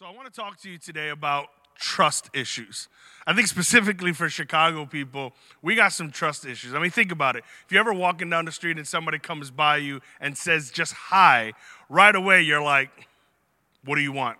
So, I want to talk to you today about trust issues. I think specifically for Chicago people, we got some trust issues. I mean, think about it. If you're ever walking down the street and somebody comes by you and says just hi, right away you're like, what do you want?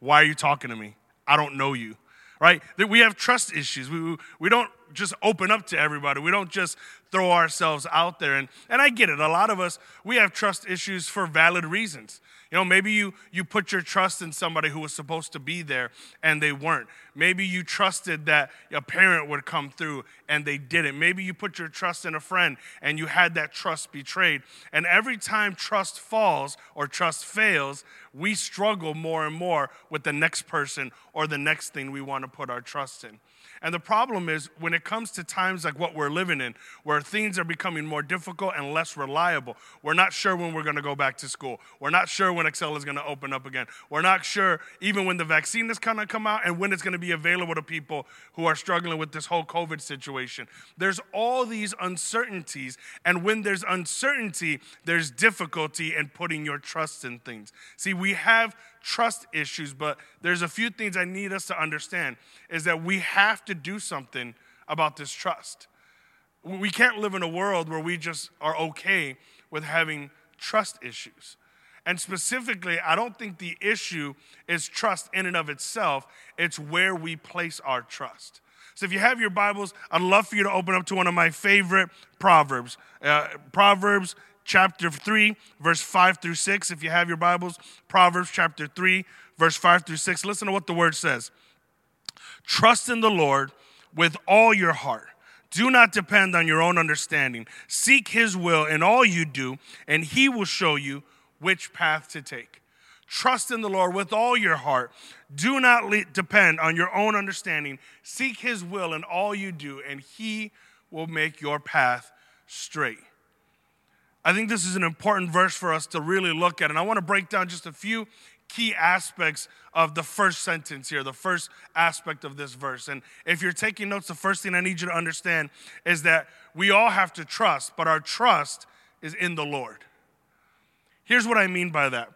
Why are you talking to me? I don't know you, right? That we have trust issues. We, we don't just open up to everybody. We don't just throw ourselves out there. And, and I get it. A lot of us, we have trust issues for valid reasons. You know, maybe you, you put your trust in somebody who was supposed to be there and they weren't. Maybe you trusted that a parent would come through and they didn't. Maybe you put your trust in a friend and you had that trust betrayed. And every time trust falls or trust fails, we struggle more and more with the next person or the next thing we want to put our trust in. And the problem is when it comes to times like what we're living in, where things are becoming more difficult and less reliable, we're not sure when we're going to go back to school. We're not sure when Excel is going to open up again. We're not sure even when the vaccine is going to come out and when it's going to be available to people who are struggling with this whole COVID situation. There's all these uncertainties. And when there's uncertainty, there's difficulty in putting your trust in things. See, we have trust issues, but there's a few things I need us to understand is that we have to do something about this trust. We can't live in a world where we just are okay with having trust issues. And specifically, I don't think the issue is trust in and of itself, it's where we place our trust. So if you have your Bibles, I'd love for you to open up to one of my favorite Proverbs. Uh, Proverbs chapter 3, verse 5 through 6. If you have your Bibles, Proverbs chapter 3, verse 5 through 6. Listen to what the word says Trust in the Lord with all your heart. Do not depend on your own understanding. Seek his will in all you do, and he will show you which path to take. Trust in the Lord with all your heart. Do not le- depend on your own understanding. Seek his will in all you do, and he will make your path straight. I think this is an important verse for us to really look at. And I want to break down just a few key aspects of the first sentence here, the first aspect of this verse. And if you're taking notes, the first thing I need you to understand is that we all have to trust, but our trust is in the Lord. Here's what I mean by that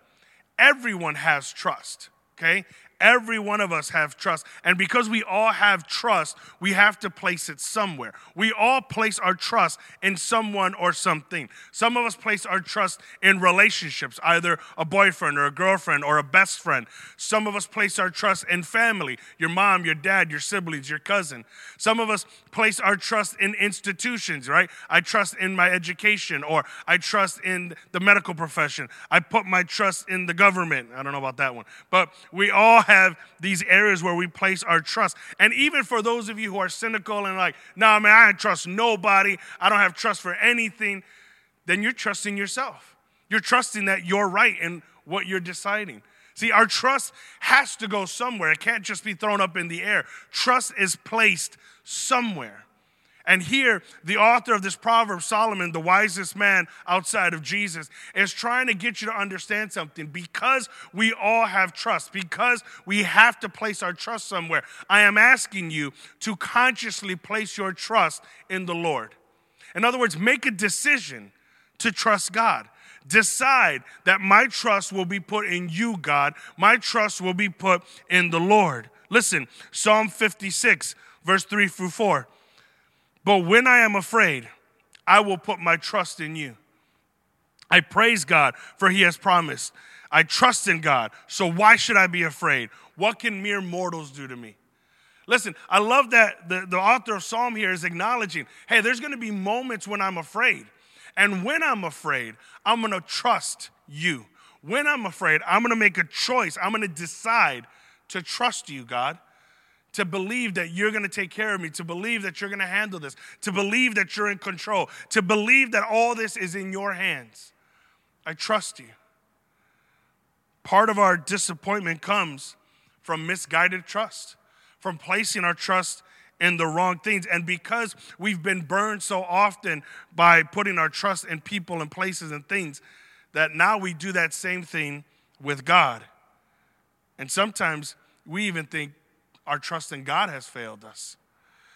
everyone has trust, okay? Every one of us have trust. And because we all have trust, we have to place it somewhere. We all place our trust in someone or something. Some of us place our trust in relationships, either a boyfriend or a girlfriend or a best friend. Some of us place our trust in family, your mom, your dad, your siblings, your cousin. Some of us place our trust in institutions, right? I trust in my education or I trust in the medical profession. I put my trust in the government. I don't know about that one. But we all have these areas where we place our trust. And even for those of you who are cynical and like, nah, man, I trust nobody, I don't have trust for anything, then you're trusting yourself. You're trusting that you're right in what you're deciding. See, our trust has to go somewhere. It can't just be thrown up in the air. Trust is placed somewhere. And here, the author of this proverb, Solomon, the wisest man outside of Jesus, is trying to get you to understand something. Because we all have trust, because we have to place our trust somewhere, I am asking you to consciously place your trust in the Lord. In other words, make a decision to trust God. Decide that my trust will be put in you, God. My trust will be put in the Lord. Listen, Psalm 56, verse 3 through 4. But when I am afraid, I will put my trust in you. I praise God, for he has promised. I trust in God, so why should I be afraid? What can mere mortals do to me? Listen, I love that the, the author of Psalm here is acknowledging hey, there's gonna be moments when I'm afraid. And when I'm afraid, I'm gonna trust you. When I'm afraid, I'm gonna make a choice. I'm gonna decide to trust you, God to believe that you're going to take care of me, to believe that you're going to handle this, to believe that you're in control, to believe that all this is in your hands. I trust you. Part of our disappointment comes from misguided trust, from placing our trust in the wrong things. And because we've been burned so often by putting our trust in people and places and things, that now we do that same thing with God. And sometimes we even think our trust in God has failed us.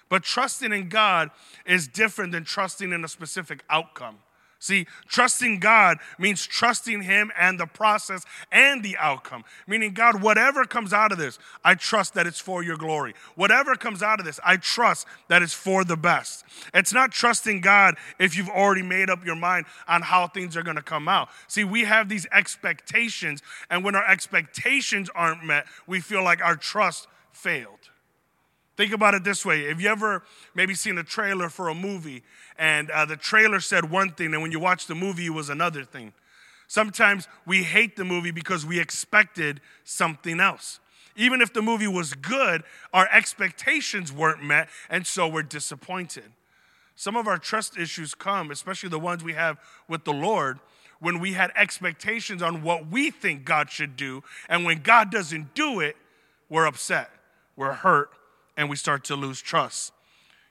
But trusting in God is different than trusting in a specific outcome. See, trusting God means trusting Him and the process and the outcome. Meaning, God, whatever comes out of this, I trust that it's for your glory. Whatever comes out of this, I trust that it's for the best. It's not trusting God if you've already made up your mind on how things are going to come out. See, we have these expectations, and when our expectations aren't met, we feel like our trust failed. Think about it this way. Have you ever maybe seen a trailer for a movie and uh, the trailer said one thing, and when you watch the movie, it was another thing? Sometimes we hate the movie because we expected something else. Even if the movie was good, our expectations weren't met, and so we're disappointed. Some of our trust issues come, especially the ones we have with the Lord, when we had expectations on what we think God should do, and when God doesn't do it, we're upset, we're hurt, and we start to lose trust.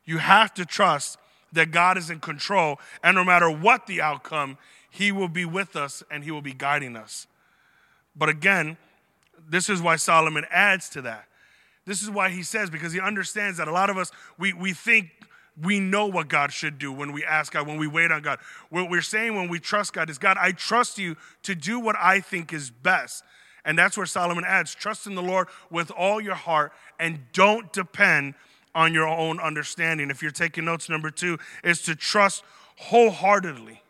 You have to trust that God is in control, and no matter what the outcome, He will be with us and He will be guiding us. But again, this is why Solomon adds to that. This is why he says, because he understands that a lot of us, we, we think we know what God should do when we ask God, when we wait on God. What we're saying when we trust God is, God, I trust you to do what I think is best. And that's where Solomon adds trust in the Lord with all your heart and don't depend on your own understanding. If you're taking notes, number two is to trust wholeheartedly,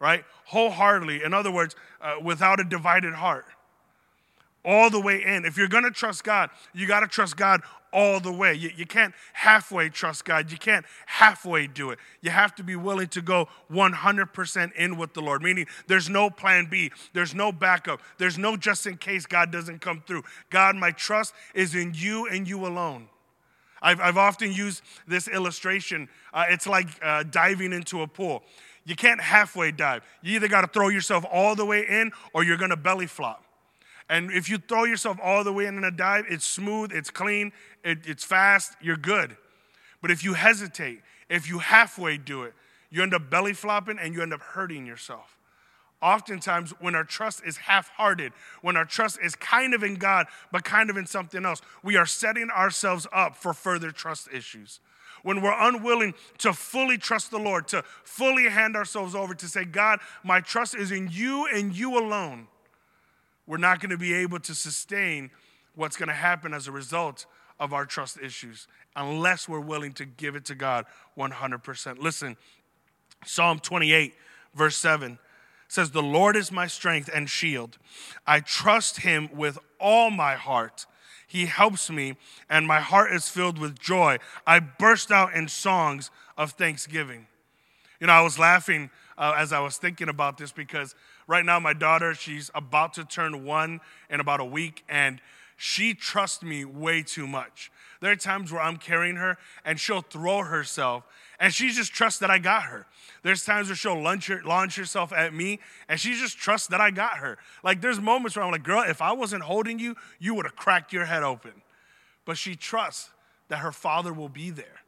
right? Wholeheartedly. In other words, uh, without a divided heart. All the way in. If you're gonna trust God, you gotta trust God all the way. You, you can't halfway trust God. You can't halfway do it. You have to be willing to go 100% in with the Lord, meaning there's no plan B, there's no backup, there's no just in case God doesn't come through. God, my trust is in you and you alone. I've, I've often used this illustration. Uh, it's like uh, diving into a pool. You can't halfway dive. You either got to throw yourself all the way in or you're going to belly flop. And if you throw yourself all the way in a dive, it's smooth, it's clean, it, it's fast, you're good. But if you hesitate, if you halfway do it, you end up belly flopping and you end up hurting yourself. Oftentimes, when our trust is half hearted, when our trust is kind of in God, but kind of in something else, we are setting ourselves up for further trust issues. When we're unwilling to fully trust the Lord, to fully hand ourselves over, to say, God, my trust is in you and you alone we're not going to be able to sustain what's going to happen as a result of our trust issues unless we're willing to give it to God 100%. Listen, Psalm 28, verse 7 says, The Lord is my strength and shield. I trust him with all my heart. He helps me, and my heart is filled with joy. I burst out in songs of thanksgiving. You know, I was laughing uh, as I was thinking about this because Right now, my daughter, she's about to turn one in about a week, and she trusts me way too much. There are times where I'm carrying her and she'll throw herself and she just trusts that I got her. There's times where she'll launch, her, launch herself at me and she just trusts that I got her. Like there's moments where I'm like, girl, if I wasn't holding you, you would have cracked your head open. But she trusts that her father will be there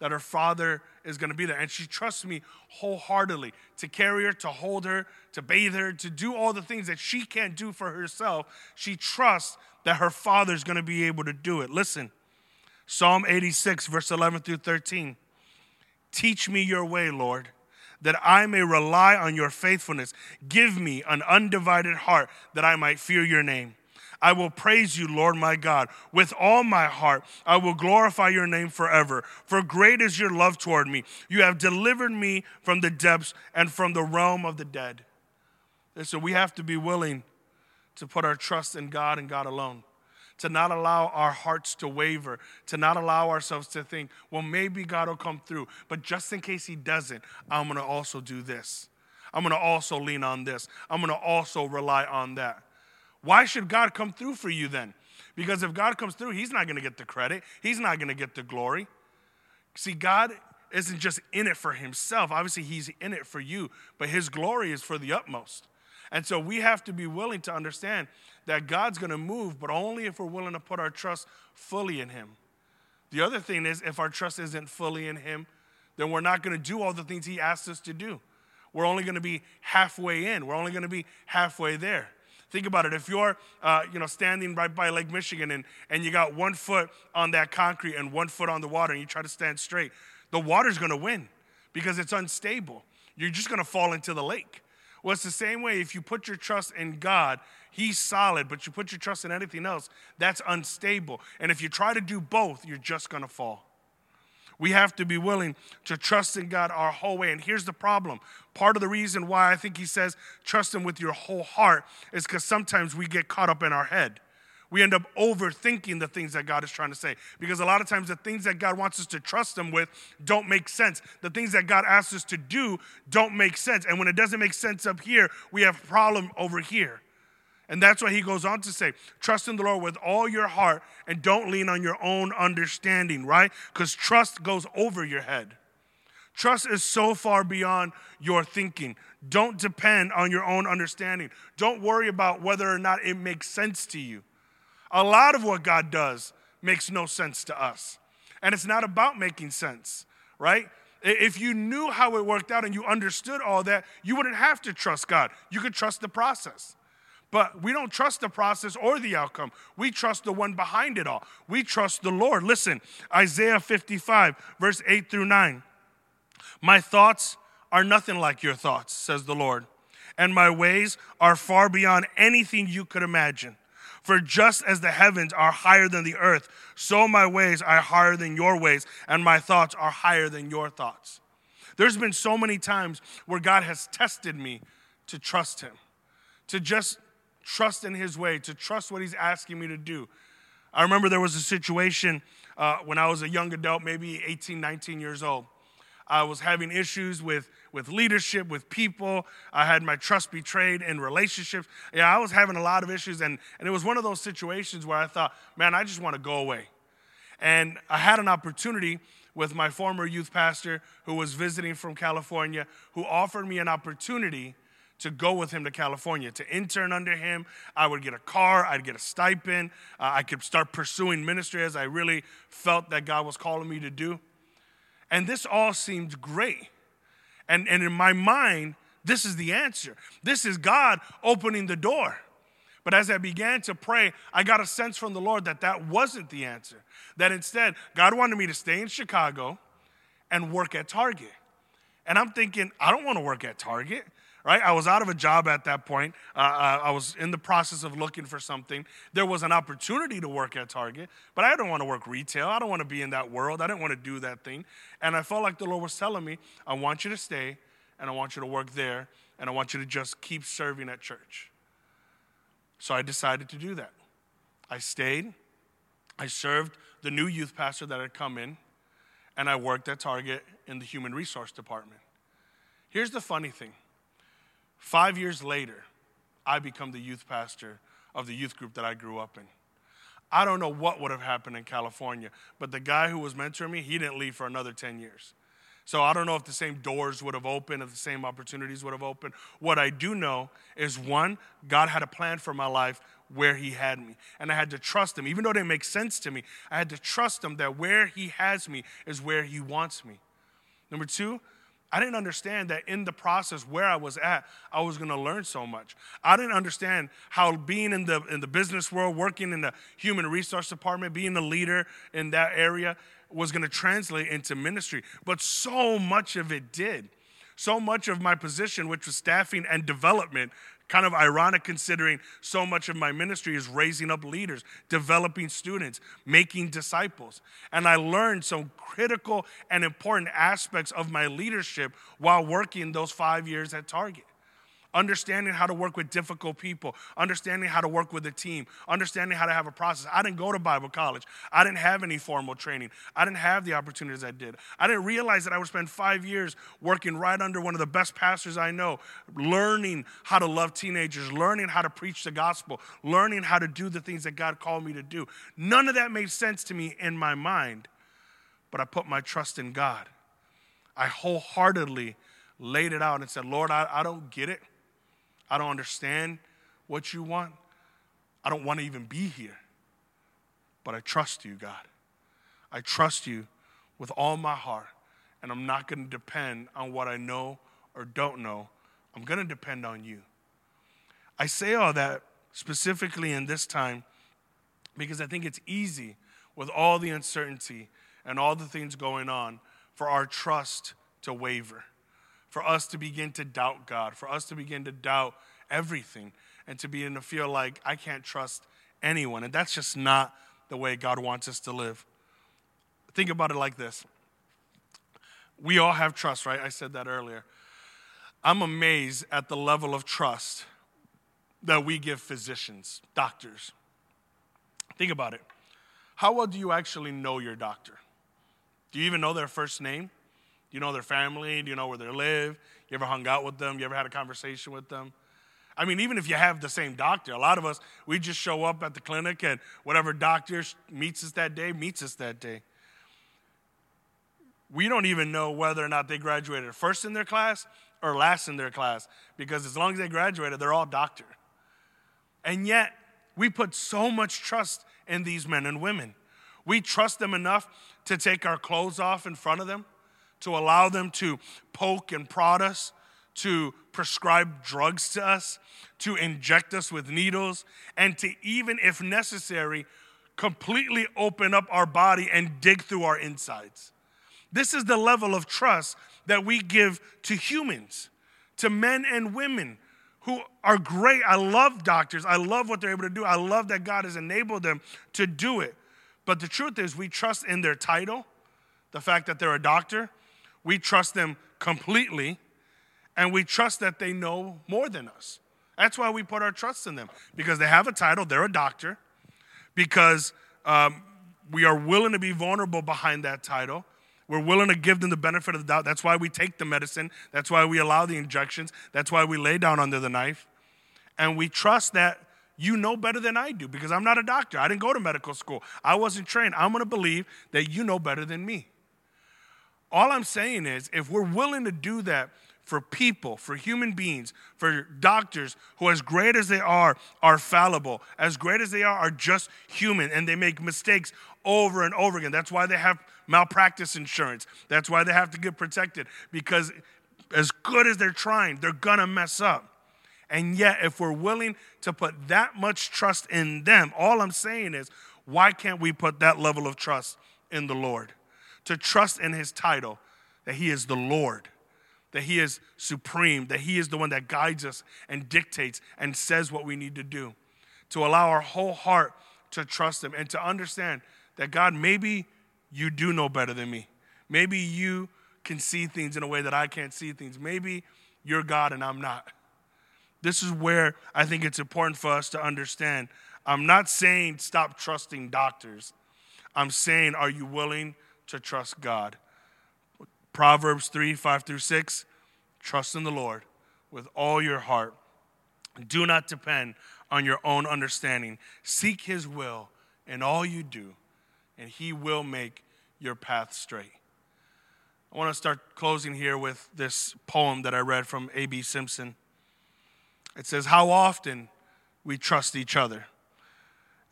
that her father is going to be there. And she trusts me wholeheartedly to carry her, to hold her, to bathe her, to do all the things that she can't do for herself. She trusts that her father is going to be able to do it. Listen, Psalm 86, verse 11 through 13. Teach me your way, Lord, that I may rely on your faithfulness. Give me an undivided heart that I might fear your name. I will praise you, Lord my God, with all my heart. I will glorify your name forever. For great is your love toward me. You have delivered me from the depths and from the realm of the dead. And so we have to be willing to put our trust in God and God alone. To not allow our hearts to waver, to not allow ourselves to think, well, maybe God will come through. But just in case He doesn't, I'm gonna also do this. I'm gonna also lean on this. I'm gonna also rely on that. Why should God come through for you then? Because if God comes through, He's not going to get the credit, He's not going to get the glory. See, God isn't just in it for Himself. Obviously, He's in it for you, but His glory is for the utmost. And so we have to be willing to understand that God's going to move, but only if we're willing to put our trust fully in Him. The other thing is, if our trust isn't fully in Him, then we're not going to do all the things He asked us to do. We're only going to be halfway in, we're only going to be halfway there. Think about it. If you're, uh, you know, standing right by Lake Michigan and, and you got one foot on that concrete and one foot on the water and you try to stand straight, the water's going to win because it's unstable. you're just going to fall into the lake. Well, it's the same way if you put your trust in God, He's solid, but you put your trust in anything else, that's unstable. And if you try to do both, you're just going to fall. We have to be willing to trust in God our whole way. And here's the problem part of the reason why I think He says trust Him with your whole heart is because sometimes we get caught up in our head we end up overthinking the things that God is trying to say. Because a lot of times the things that God wants us to trust Him with don't make sense. The things that God asks us to do don't make sense. And when it doesn't make sense up here, we have a problem over here. And that's why he goes on to say, trust in the Lord with all your heart and don't lean on your own understanding, right? Because trust goes over your head. Trust is so far beyond your thinking. Don't depend on your own understanding. Don't worry about whether or not it makes sense to you. A lot of what God does makes no sense to us. And it's not about making sense, right? If you knew how it worked out and you understood all that, you wouldn't have to trust God. You could trust the process. But we don't trust the process or the outcome. We trust the one behind it all. We trust the Lord. Listen, Isaiah 55, verse 8 through 9. My thoughts are nothing like your thoughts, says the Lord, and my ways are far beyond anything you could imagine. For just as the heavens are higher than the earth, so my ways are higher than your ways, and my thoughts are higher than your thoughts. There's been so many times where God has tested me to trust Him, to just trust in His way, to trust what He's asking me to do. I remember there was a situation uh, when I was a young adult, maybe 18, 19 years old. I was having issues with, with leadership, with people. I had my trust betrayed in relationships. Yeah, I was having a lot of issues. And, and it was one of those situations where I thought, man, I just want to go away. And I had an opportunity with my former youth pastor who was visiting from California, who offered me an opportunity to go with him to California, to intern under him. I would get a car, I'd get a stipend, uh, I could start pursuing ministry as I really felt that God was calling me to do. And this all seemed great. And, and in my mind, this is the answer. This is God opening the door. But as I began to pray, I got a sense from the Lord that that wasn't the answer. That instead, God wanted me to stay in Chicago and work at Target. And I'm thinking, I don't want to work at Target right? I was out of a job at that point. Uh, uh, I was in the process of looking for something. There was an opportunity to work at Target, but I don't want to work retail. I don't want to be in that world. I didn't want to do that thing. And I felt like the Lord was telling me, I want you to stay, and I want you to work there, and I want you to just keep serving at church. So I decided to do that. I stayed. I served the new youth pastor that had come in, and I worked at Target in the human resource department. Here's the funny thing Five years later, I become the youth pastor of the youth group that I grew up in. I don't know what would have happened in California, but the guy who was mentoring me, he didn't leave for another 10 years. So I don't know if the same doors would have opened, if the same opportunities would have opened. What I do know is one, God had a plan for my life where He had me. And I had to trust Him. Even though it didn't make sense to me, I had to trust Him that where He has me is where He wants me. Number two, I didn't understand that in the process where I was at, I was going to learn so much. I didn't understand how being in the in the business world, working in the human resource department, being a leader in that area was going to translate into ministry. But so much of it did. So much of my position, which was staffing and development, kind of ironic considering so much of my ministry is raising up leaders, developing students, making disciples. And I learned some critical and important aspects of my leadership while working those five years at Target understanding how to work with difficult people, understanding how to work with a team, understanding how to have a process. I didn't go to Bible college. I didn't have any formal training. I didn't have the opportunities I did. I didn't realize that I would spend five years working right under one of the best pastors I know, learning how to love teenagers, learning how to preach the gospel, learning how to do the things that God called me to do. None of that made sense to me in my mind, but I put my trust in God. I wholeheartedly laid it out and said, Lord, I, I don't get it. I don't understand what you want. I don't want to even be here. But I trust you, God. I trust you with all my heart. And I'm not going to depend on what I know or don't know. I'm going to depend on you. I say all that specifically in this time because I think it's easy with all the uncertainty and all the things going on for our trust to waver for us to begin to doubt God, for us to begin to doubt everything, and to begin to feel like I can't trust anyone. And that's just not the way God wants us to live. Think about it like this we all have trust, right? I said that earlier. I'm amazed at the level of trust that we give physicians, doctors. Think about it. How well do you actually know your doctor? Do you even know their first name? Do you know their family? Do you know where they live? You ever hung out with them? You ever had a conversation with them? I mean, even if you have the same doctor, a lot of us, we just show up at the clinic and whatever doctor meets us that day, meets us that day. We don't even know whether or not they graduated first in their class or last in their class because as long as they graduated, they're all doctor. And yet, we put so much trust in these men and women. We trust them enough to take our clothes off in front of them, to allow them to poke and prod us, to prescribe drugs to us, to inject us with needles, and to even, if necessary, completely open up our body and dig through our insides. This is the level of trust that we give to humans, to men and women who are great. I love doctors. I love what they're able to do. I love that God has enabled them to do it. But the truth is, we trust in their title, the fact that they're a doctor. We trust them completely, and we trust that they know more than us. That's why we put our trust in them because they have a title, they're a doctor, because um, we are willing to be vulnerable behind that title, we're willing to give them the benefit of the doubt. That's why we take the medicine. That's why we allow the injections. That's why we lay down under the knife. And we trust that you know better than I do because I'm not a doctor. I didn't go to medical school. I wasn't trained. I'm going to believe that you know better than me. All I'm saying is, if we're willing to do that for people, for human beings, for doctors who, as great as they are, are fallible, as great as they are, are just human, and they make mistakes over and over again. That's why they have malpractice insurance. That's why they have to get protected because as good as they're trying, they're gonna mess up. And yet, if we're willing to put that much trust in them, all I'm saying is, why can't we put that level of trust in the Lord? To trust in his title, that he is the Lord, that he is supreme, that he is the one that guides us and dictates and says what we need to do. To allow our whole heart to trust him and to understand that God, maybe you do know better than me. Maybe you can see things in a way that I can't see things. Maybe you're God and I'm not. This is where I think it's important for us to understand. I'm not saying stop trusting doctors. I'm saying, are you willing to trust God? Proverbs 3 5 through 6 trust in the Lord with all your heart. Do not depend on your own understanding. Seek his will in all you do, and He will make your path straight. I want to start closing here with this poem that I read from A.B. Simpson. It says, How often we trust each other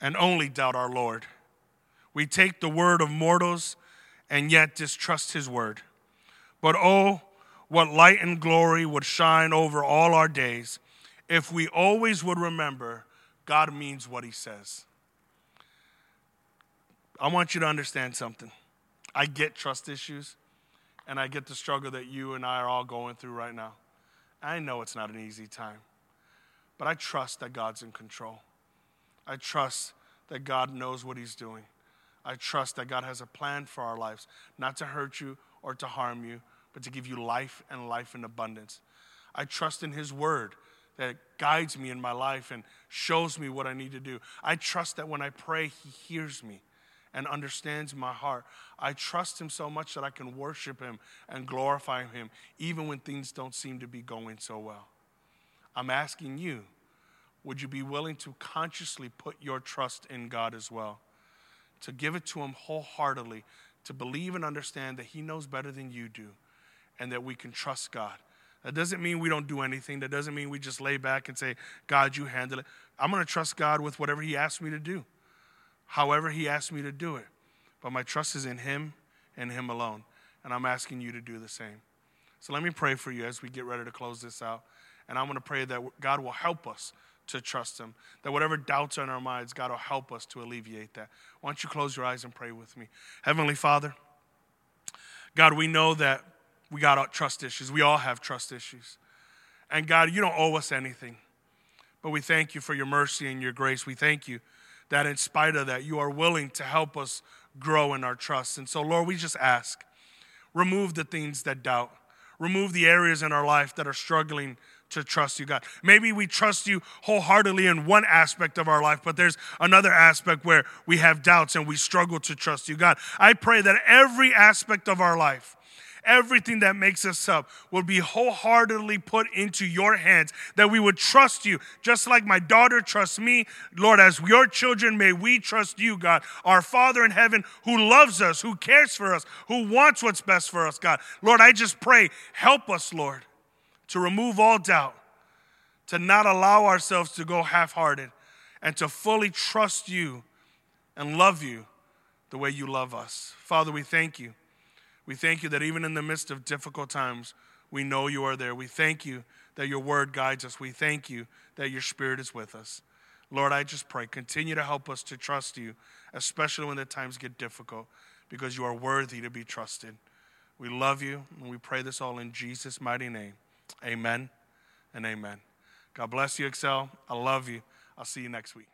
and only doubt our Lord. We take the word of mortals and yet distrust his word. But oh, what light and glory would shine over all our days if we always would remember God means what he says. I want you to understand something. I get trust issues, and I get the struggle that you and I are all going through right now. I know it's not an easy time, but I trust that God's in control. I trust that God knows what He's doing. I trust that God has a plan for our lives, not to hurt you or to harm you, but to give you life and life in abundance. I trust in His Word that guides me in my life and shows me what I need to do. I trust that when I pray, He hears me and understands my heart. I trust Him so much that I can worship Him and glorify Him even when things don't seem to be going so well. I'm asking you, would you be willing to consciously put your trust in God as well? To give it to Him wholeheartedly, to believe and understand that He knows better than you do, and that we can trust God. That doesn't mean we don't do anything. That doesn't mean we just lay back and say, God, you handle it. I'm going to trust God with whatever He asks me to do however He asks me to do it. But my trust is in Him and Him alone. And I'm asking you to do the same. So let me pray for you as we get ready to close this out. And I'm going to pray that God will help us to trust Him. That whatever doubts are in our minds, God will help us to alleviate that. Why don't you close your eyes and pray with me? Heavenly Father, God, we know that we got trust issues. We all have trust issues. And God, you don't owe us anything. But we thank you for your mercy and your grace. We thank you that in spite of that, you are willing to help us grow in our trust. And so, Lord, we just ask remove the things that doubt, remove the areas in our life that are struggling to trust you, God. Maybe we trust you wholeheartedly in one aspect of our life, but there's another aspect where we have doubts and we struggle to trust you, God. I pray that every aspect of our life, everything that makes us up will be wholeheartedly put into your hands, that we would trust you, just like my daughter trusts me. Lord, as your children, may we trust you, God, our Father in heaven who loves us, who cares for us, who wants what's best for us, God. Lord, I just pray, help us, Lord, to remove all doubt, to not allow ourselves to go half hearted, and to fully trust you and love you the way you love us. Father, we thank you. We thank you that even in the midst of difficult times, we know you are there. We thank you that your word guides us. We thank you that your spirit is with us. Lord, I just pray, continue to help us to trust you, especially when the times get difficult, because you are worthy to be trusted. We love you, and we pray this all in Jesus' mighty name. Amen and amen. God bless you, Excel. I love you. I'll see you next week.